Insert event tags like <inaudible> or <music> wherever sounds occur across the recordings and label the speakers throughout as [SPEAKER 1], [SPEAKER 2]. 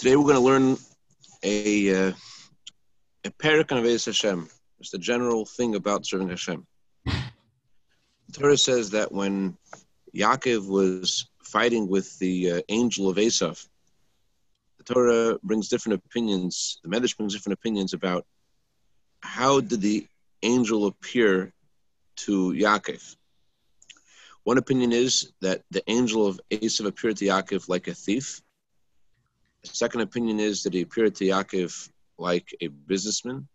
[SPEAKER 1] Today we're going to learn a uh, a parak Avedis Hashem. Just a general thing about serving Hashem. The Torah says that when Yaakov was fighting with the uh, angel of Esav, the Torah brings different opinions. The Medrash brings different opinions about how did the angel appear to Yaakov. One opinion is that the angel of Esav appeared to Yaakov like a thief. Second opinion is that he appeared to Yaakov like a businessman.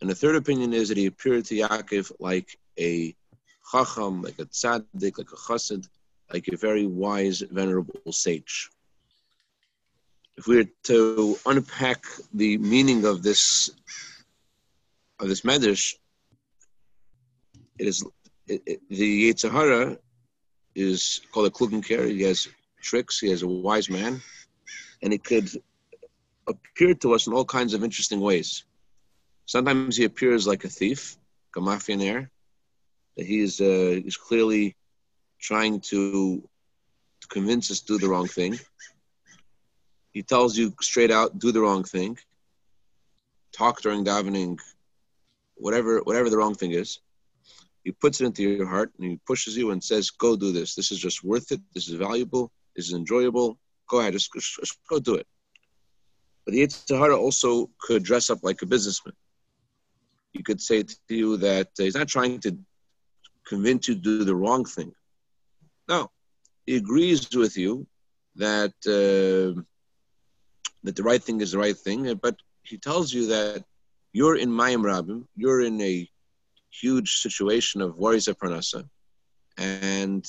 [SPEAKER 1] And the third opinion is that he appeared to Yaakov like a chacham, like a tzaddik, like a chassid, like a very wise, venerable sage. If we were to unpack the meaning of this of this medrash, it is it, it, the Yetzer Hara is called a klugenker. He has tricks. He has a wise man, and it could appear to us in all kinds of interesting ways. Sometimes he appears like a thief, a mafionaire. That he is uh, is clearly trying to, to convince us to do the wrong thing. He tells you straight out, do the wrong thing. Talk during davening, whatever whatever the wrong thing is. He puts it into your heart and he pushes you and says, "Go do this. This is just worth it. This is valuable. This is enjoyable. Go ahead, just, just, go do it." But the Yetzer Hara also could dress up like a businessman. He could say to you that he's not trying to convince you to do the wrong thing. No, he agrees with you that uh, that the right thing is the right thing, but he tells you that you're in Mayim Rabim, you're in a huge situation of worries of Parnasa, and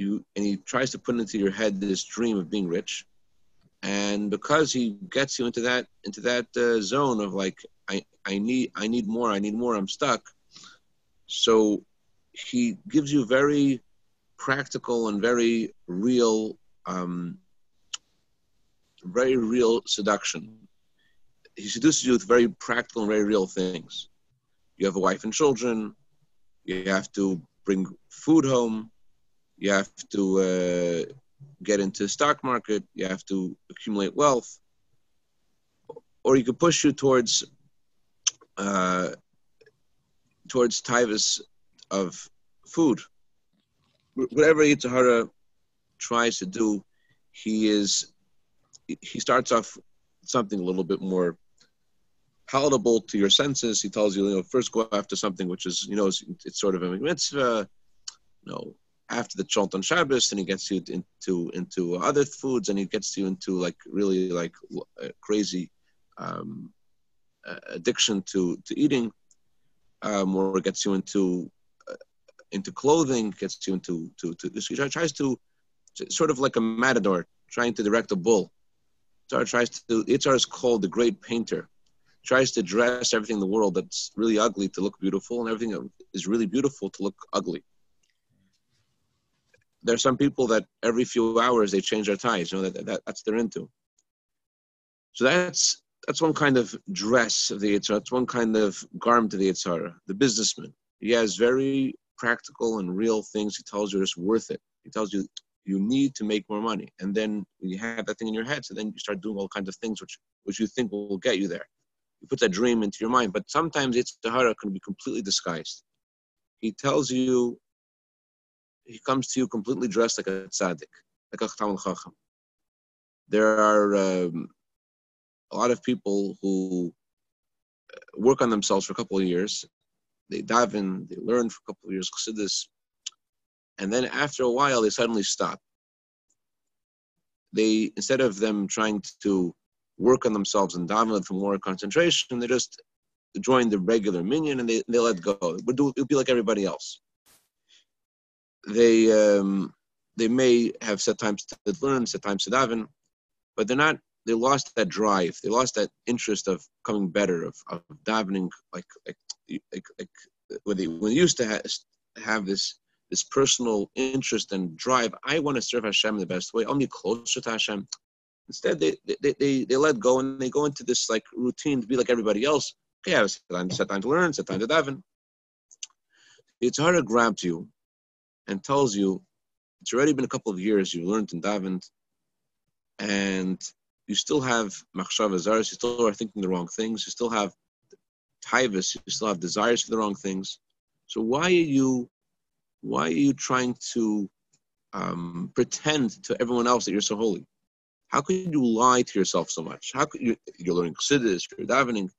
[SPEAKER 1] you and he tries to put into your head this dream of being rich, and because he gets you into that into that uh, zone of like I I need I need more I need more I'm stuck, so he gives you very practical and very real um, very real seduction. He seduces you with very practical and very real things. You have a wife and children. You have to bring food home. You have to uh, get into the stock market. You have to accumulate wealth. Or he could push you towards uh, towards tivus of food. Whatever Yetzer Hara tries to do, he is he starts off something a little bit more palatable to your senses. He tells you, you know, first go after something which is, you know, it's, it's sort of a mitzvah. You know, after the on Shabbos, and he gets you into into other foods, and he gets you into like really like crazy um, addiction to to eating, um, or gets you into uh, into clothing, gets you into to to. He tries to sort of like a matador trying to direct a bull. Itzar tries to. Itzar is called the great painter. Tries to dress everything in the world that's really ugly to look beautiful, and everything that is really beautiful to look ugly there's some people that every few hours they change their ties. You know that, that that's they're into. So that's that's one kind of dress of the Yitzhar. That's one kind of garment of the Yitzhar. The businessman. He has very practical and real things. He tells you it's worth it. He tells you you need to make more money, and then you have that thing in your head. So then you start doing all kinds of things which which you think will get you there. You put that dream into your mind, but sometimes it's Sahara can be completely disguised. He tells you he comes to you completely dressed like a tzaddik, like a chtam chacham. There are um, a lot of people who work on themselves for a couple of years. They daven, they learn for a couple of years chassidus, and then after a while they suddenly stop. They instead of them trying to work on themselves and daven for more concentration, they just join the regular minyan and they, they let go. It would, do, it would be like everybody else they um, they may have set times to learn, set times to daven, but they're not. They lost that drive. They lost that interest of coming better, of, of davening, like like like, like when they when they used to have, have this this personal interest and drive. I want to serve Hashem the best way. I'll be closer to Hashem. Instead, they, they, they, they let go and they go into this like routine to be like everybody else. Okay, I have set time, set time to learn, set time to daven. It's hard to grab to you and tells you it's already been a couple of years you've learned and davened, and you still have machshava zaras, you still are thinking the wrong things, you still have taivas, you still have desires for the wrong things. So why are you, why are you trying to um, pretend to everyone else that you're so holy? How could you lie to yourself so much? How could you, you're learning chassidus, you're davening,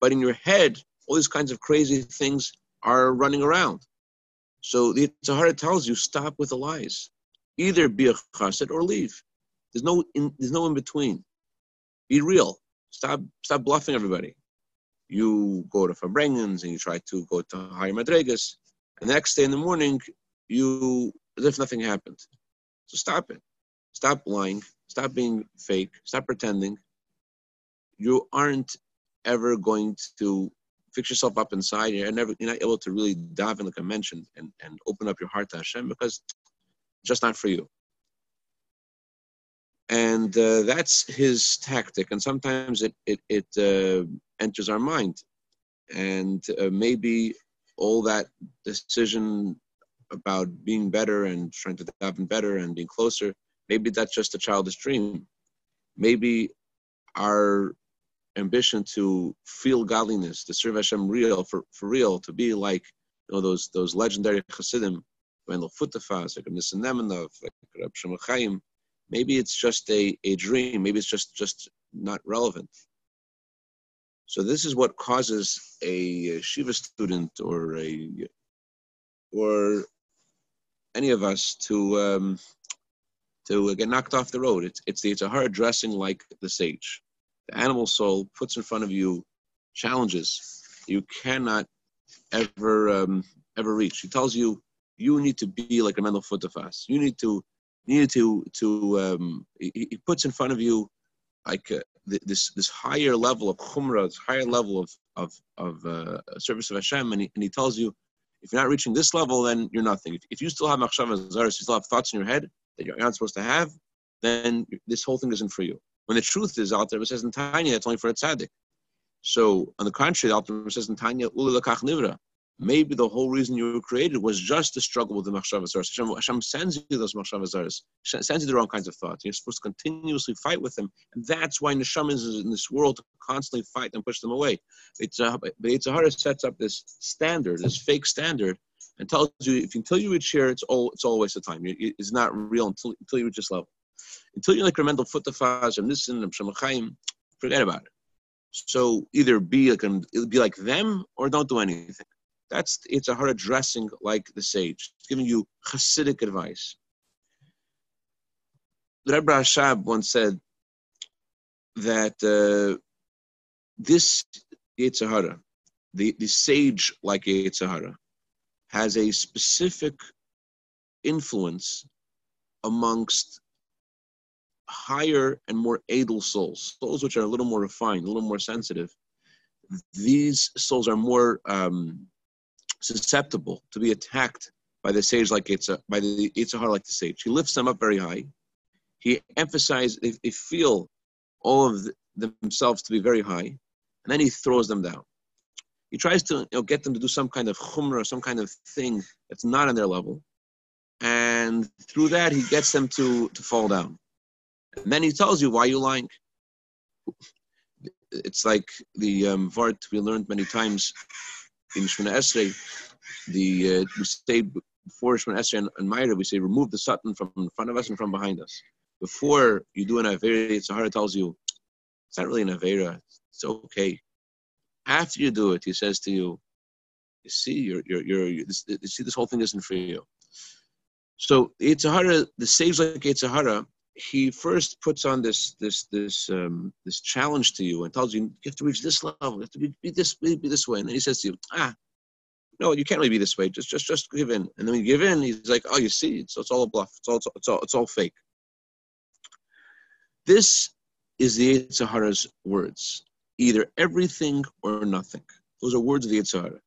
[SPEAKER 1] but in your head, all these kinds of crazy things are running around. So the Tzahara tells you, stop with the lies. Either be a chassid or leave. There's no in, there's no in between. Be real. Stop stop bluffing everybody. You go to farbrengens and you try to go to higher madregas, and the next day in the morning, you as if nothing happened. So stop it. Stop lying. Stop being fake. Stop pretending. You aren't ever going to fix yourself up inside. You're never you're not able to really dive in like I mentioned and, and open up your heart to Hashem because just not for you. And uh, that's his tactic. And sometimes it it, it uh, enters our mind, and uh, maybe all that decision about being better and trying to daven better and being closer, maybe that's just a childish dream. Maybe our ambition to feel godliness, to serve Hashem real for, for real, to be like you know those those legendary Chassidim, Mendel Futerfas, like Nissen like Reb. Maybe it's just a, a dream. Maybe it's just just not relevant. So this is what causes a shiva student or a or any of us to um, to get knocked off the road. It's it's the it's a hard dressing like the sage. The animal soul puts in front of you challenges you cannot ever um, ever reach. He tells you you need to be like a Mendel Futerfas. You need to need to to um, he, he, puts in front of you like uh, this this higher level of chumrah, this higher level of of of uh, service of Hashem, and he, and he tells you if you're not reaching this level, then you're nothing. If, if you still have machshava zaras, you still have thoughts in your head that you're not supposed to have, then this whole thing isn't for you. When the truth is there, it says in Tanya, it's only for a tzaddik. So, on the contrary, Alter says in Tanya, nivra. Maybe the whole reason you were created was just to struggle with the machshava Hashem, Hashem sends you those machshava zaras, sends you the wrong kinds of thoughts. You're supposed to continuously fight with them, and that's why neshama is in this world to constantly fight and push them away. It's a, but Yetzer Hara sets up this standard, this fake standard, and tells you if until you reach here, it's all it's all a waste of time. It's not real until until you reach this level. Until you're like Reb Mendel Futerfas and Nissen and Shemachayim, forget about it. So either be like be like them or don't do anything. That's it's a hard addressing like the sage, it's giving you Hasidic advice. Rebbe Rashab once said that uh, this Yetzer Hara, the, the sage like Yetzer Hara, has a specific influence amongst higher and more adel souls, souls which are a little more refined, a little more sensitive. These souls are more um, susceptible to be attacked by the sage like Yitzhar, by the Yitzhar like the sage. He lifts them up very high. He emphasizes, they, they feel all of the, themselves to be very high, and then he throws them down. He tries to you know, get them to do some kind of chumrah, some kind of thing that's not on their level, and through that he gets them to, to fall down. And then he tells you why you're lying. It's like the um, Vart we learned many times in Shemona Esrei. The uh, we say before Shemona Esrei and, and we say remove the satan from in front of us and from behind us. Before you do an avera, Sahara tells you it's not really an avera. It's okay. After you do it, he says to you, "You see, you're, you're, you're, you see, this whole thing isn't for you." So Yetzer Hara, the sage like Yetzer Hara, he first puts on this this this um, this challenge to you and tells you you have to reach this level, you have to be, be this be, be this way, and then he says to you, ah, no, you can't really be this way. Just just just give in. And then when you give in, he's like, oh, you see, it's, it's all a bluff. It's all it's all it's all, it's all fake. This is the Yetzer Hara's words: either everything or nothing. Those are words of the Yetzer Hara.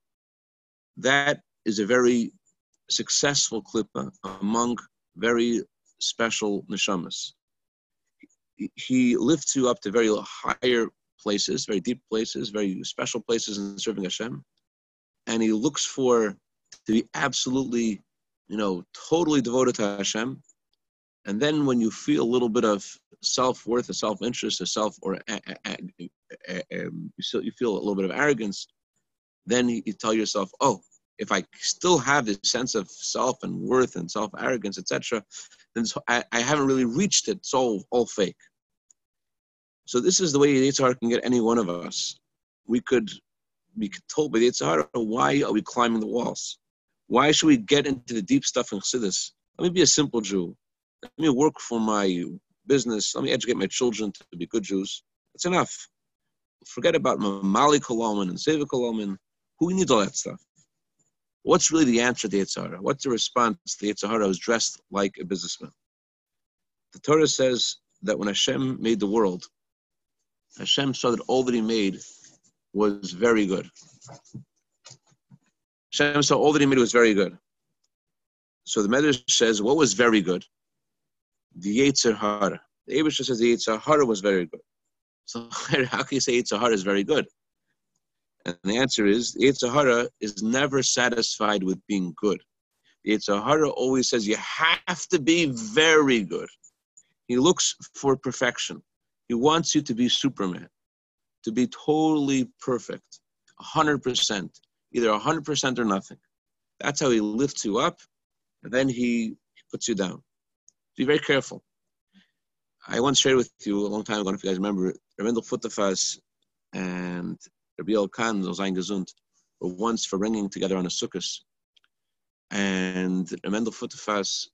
[SPEAKER 1] That is a very successful klippa among very special neshamas. He lifts you up to very higher places, very deep places, very special places in serving Hashem, and he looks for to be absolutely, you know, totally devoted to Hashem, And then when you feel a little bit of self worth, a self interest, a self or um, you feel a little bit of arrogance, then you, you tell yourself, oh, if I still have this sense of self and worth and self arrogance, etc., then I, I, haven't really reached it. It's all all fake. So this is the way Yitzhar can get any one of us. We could be told by Yitzhar, why are we climbing the walls? Why should we get into the deep stuff in Chassidus? Let me be a simple Jew. Let me work for my business. Let me educate my children to be good Jews. That's enough. Forget about Mali Koloman and Sovev Kol Almin. Who needs all that stuff? What's really the answer to Yetzer Hara? What's the response to Yetzer Hara who's dressed like a businessman? The Torah says that when Hashem made the world, Hashem saw that all that he made was very good. Hashem saw all that he made was very good. So the Medrash says, what was very good? The Yetzer. The Abishah says the Yetzer was very good. So <laughs> how can you say Yetzer is very good? And the answer is the Yetzer Hara is never satisfied with being good. The Yetzer Hara always says you have to be very good. He looks for perfection. He wants you to be Superman, to be totally perfect, 100%, either 100% or nothing. That's how he lifts you up, and then he puts you down. Be very careful. I once shared with you a long time ago, if you guys remember, Reb Mendel Futerfas and Rabbi Khan, Zayin Gesund, were once farbrenging together on a sukkah. And Reb Mendel Futerfas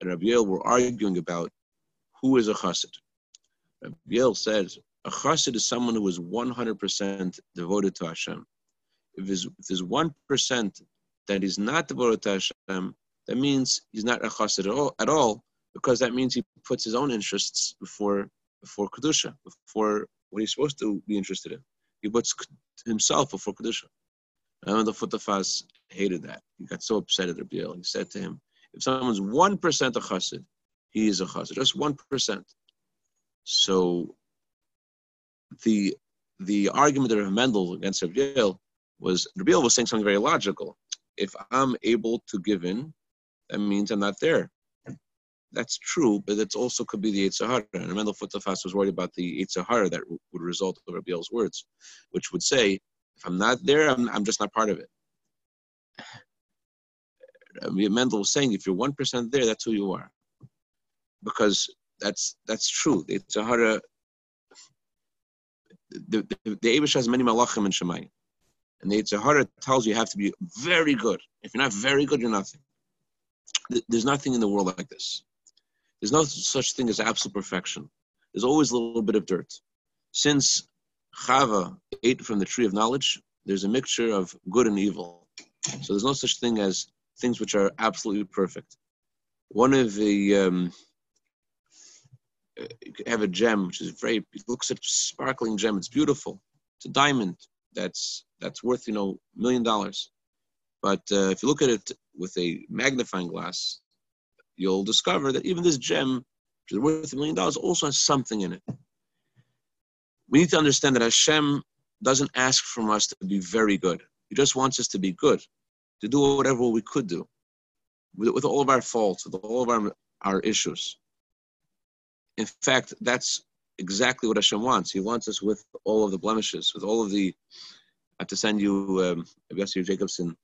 [SPEAKER 1] and Rabbi were arguing about who is a chassid. Rabbi said, a chassid is someone who is 100% devoted to Hashem. If there's, if there's 1% that is not devoted to Hashem, that means he's not a chassid at all, at all, because that means he puts his own interests before before kedusha, before what he's supposed to be interested in. He puts himself before kedusha. And the Futerfas hated that. He got so upset at Rabbi He said to him, "If someone's one percent a chassid, he is a chassid. Just one percent. So the the argument of Mendel against Rabbi was Rabbi was saying something very logical. If I'm able to give in, that means I'm not there. That's true, but it also could be the Yetzer Hara. And Mendel Futerfas was worried about the Yetzer Hara that would result of Rabbi words, which would say, if I'm not there, I'm, I'm just not part of it. Mendel was saying, if you're 1% there, that's who you are. Because that's that's true. The Yetzer Hara the, the, the Abish has many malachim in Shemayim. And the Yetzer Hara tells you you have to be very good. If you're not very good, you're nothing. There's nothing in the world like this. There's no such thing as absolute perfection. There's always a little bit of dirt. Since Chava ate from the tree of knowledge, there's a mixture of good and evil. So there's no such thing as things which are absolutely perfect. One of the um, have a gem which is very it looks at sparkling gem it's beautiful it's a diamond that's that's worth you know million dollars but uh, if you look at it with a magnifying glass you'll discover that even this gem which is worth a million dollars also has something in it we need to understand that Hashem doesn't ask from us to be very good he just wants us to be good to do whatever we could do with, with all of our faults with all of our our issues in fact, that's exactly what Hashem wants. He wants us with all of the blemishes, with all of the. I have to send you, um, Yossi Jacobson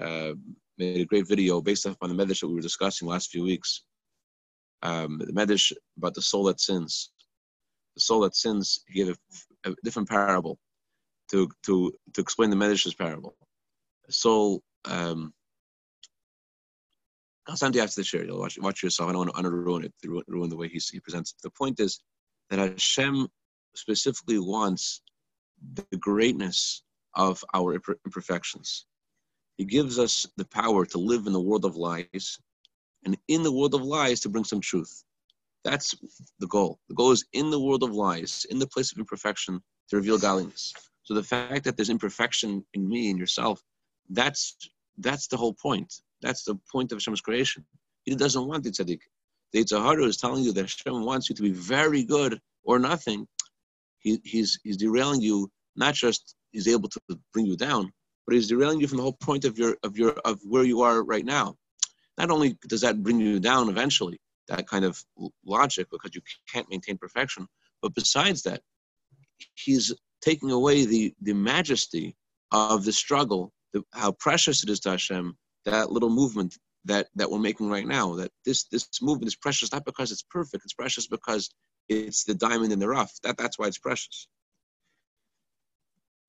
[SPEAKER 1] uh, made a great video based on the Medrash that we were discussing last few weeks. Um, the Medrash about the soul that sins. The soul that sins, he gave a, a different parable to, to, to explain the Medrash's parable. The soul um, I'll send you after the share. You'll watch, watch yourself. I don't want to, ruin it, ruin, ruin the way he, he presents it. The point is that Hashem specifically wants the greatness of our imperfections. He gives us the power to live in the world of lies, and in the world of lies to bring some truth. That's the goal. The goal is in the world of lies, in the place of imperfection, to reveal godliness. So the fact that there's imperfection in me and yourself, that's that's the whole point. That's the point of Hashem's creation. He doesn't want the tzaddik. The Yetzer Hara is telling you that Hashem wants you to be very good or nothing. He, he's, he's derailing you, not just he's able to bring you down, but he's derailing you from the whole point of your of your of where you are right now. Not only does that bring you down eventually, that kind of logic because you can't maintain perfection. But besides that, he's taking away the the majesty of the struggle, the, how precious it is to Hashem, that little movement that that we're making right now. That this this movement is precious not because it's perfect, it's precious because it's the diamond in the rough. That that's why it's precious.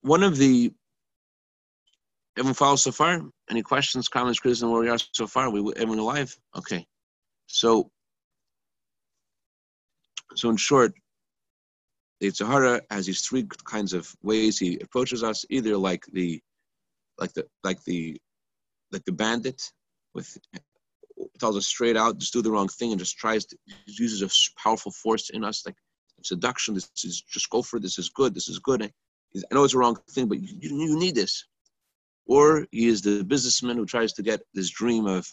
[SPEAKER 1] One of the everyone follows so far. Any questions, comments, criticism where we are so far? We everyone alive? Okay. So so in short, the Sahara has these three kinds of ways he approaches us, either like the like the like the like the bandit with tells us straight out, just do the wrong thing and just tries to uses a powerful force in us, like seduction. This is just go for it. This is good. This is good. I know it's a wrong thing, but you, you need this. Or he is the businessman who tries to get this dream of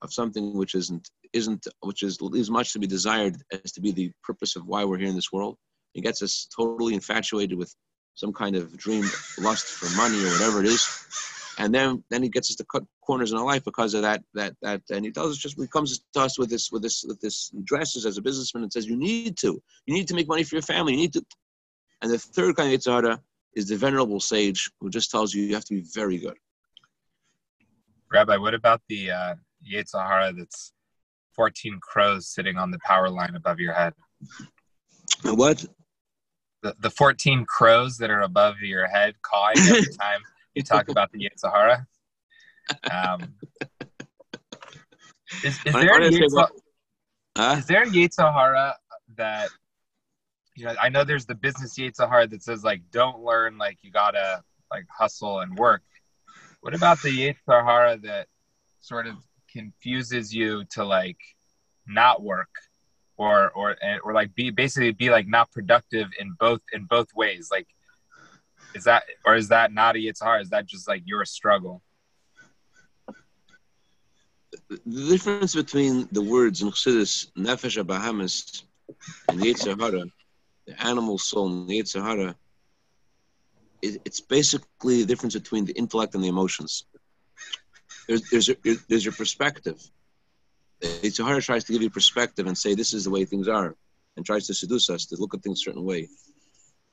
[SPEAKER 1] of something which isn't isn't which is leaves much to be desired as to be the purpose of why we're here in this world. He gets us totally infatuated with some kind of dream lust for money or whatever it is. And then then he gets us to cut corners in our life because of that that that. And he tells us just he comes to us with this with this with this dresses as a businessman and says you need to. You need to make money for your family. You need to. And the third kind of Yetzer Hara is the venerable sage who just tells you you have to be very good
[SPEAKER 2] rabbi what about the uh that's 14 crows sitting on the power line above your head
[SPEAKER 1] what
[SPEAKER 2] the, the 14 crows that are above your head cawing every <laughs> time you talk about the Sahara. Um, is, is, there a huh? is there a Yetzirah that you know? I know there's the business Yetzirah that says like don't learn, like you gotta like hustle and work. What about the Yetzirah that sort of confuses you to like not work or or or like be basically be like not productive in both in both ways like is that or is that not a Yitzhar? Is that just like your struggle?
[SPEAKER 1] The difference between the words in Chassidus, Nefesh Habahamis and Yetzer Hara, the animal soul Yetzer Hara, it, it's basically the difference between the intellect and the emotions. There's, there's, a, there's your perspective. Yetzer Hara tries to give you perspective and say this is the way things are, and tries to seduce us to look at things a certain way.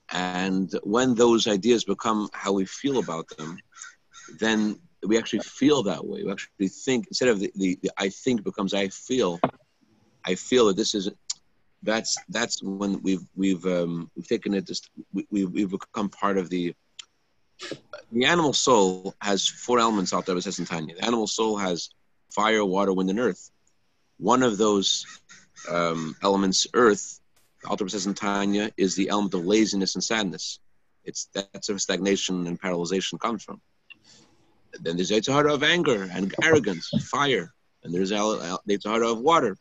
[SPEAKER 1] And when those ideas become how we feel about them, then we actually feel that way. We actually think instead of the, the, the I think becomes I feel. I feel that this is that's that's when we've we've um, we've taken it just we, we've, become part of the the animal soul has four elements out there. It says in Tanya. The animal soul has fire, water, wind, and earth. One of those um, elements, earth, Alter says in Tanya, is the element of laziness and sadness. It's that's where stagnation and paralyzation comes from. then there's Yetzer Hara of anger and arrogance, fire, and there's Yetzer Hara of water.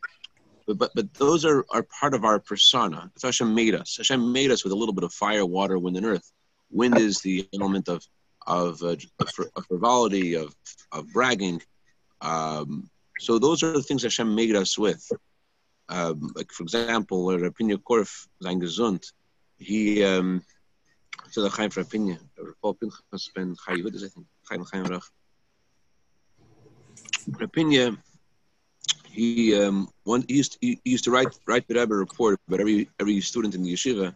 [SPEAKER 1] But, but but those are, are part of our persona. That's Hashem made us. Hashem made us with a little bit of fire, water, wind, and earth. Wind is the element of of, uh, of, of frivolity, of of bragging. Um, so those are the things Hashem made us with um, like for example, Rapinya Korf, sein gesund, he, um, the Chaim Rapinya, Paul Pinchas ben Chayud, I think, Chaim Chaim Rach. Rapinya, he, um, one, he, used to, he, used to write, write Rebbe report about every, every student in the yeshiva.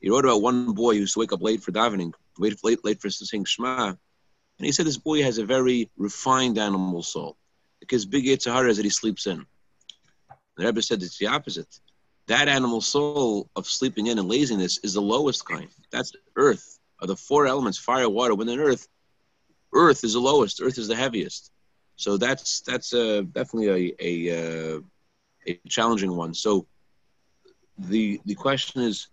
[SPEAKER 1] He wrote about one boy who used to wake up late for davening, wait late, late for saying Shema. And he said this boy has a very refined animal soul because big Yetzer Hara is that he sleeps in. The Rebbe said it's the opposite. That animal soul of sleeping in and laziness is the lowest kind. That's earth. Of the four elements, fire, water, wind, and earth, earth is the lowest. Earth is the heaviest. So that's that's uh, definitely a a, uh, a challenging one. So the the question is,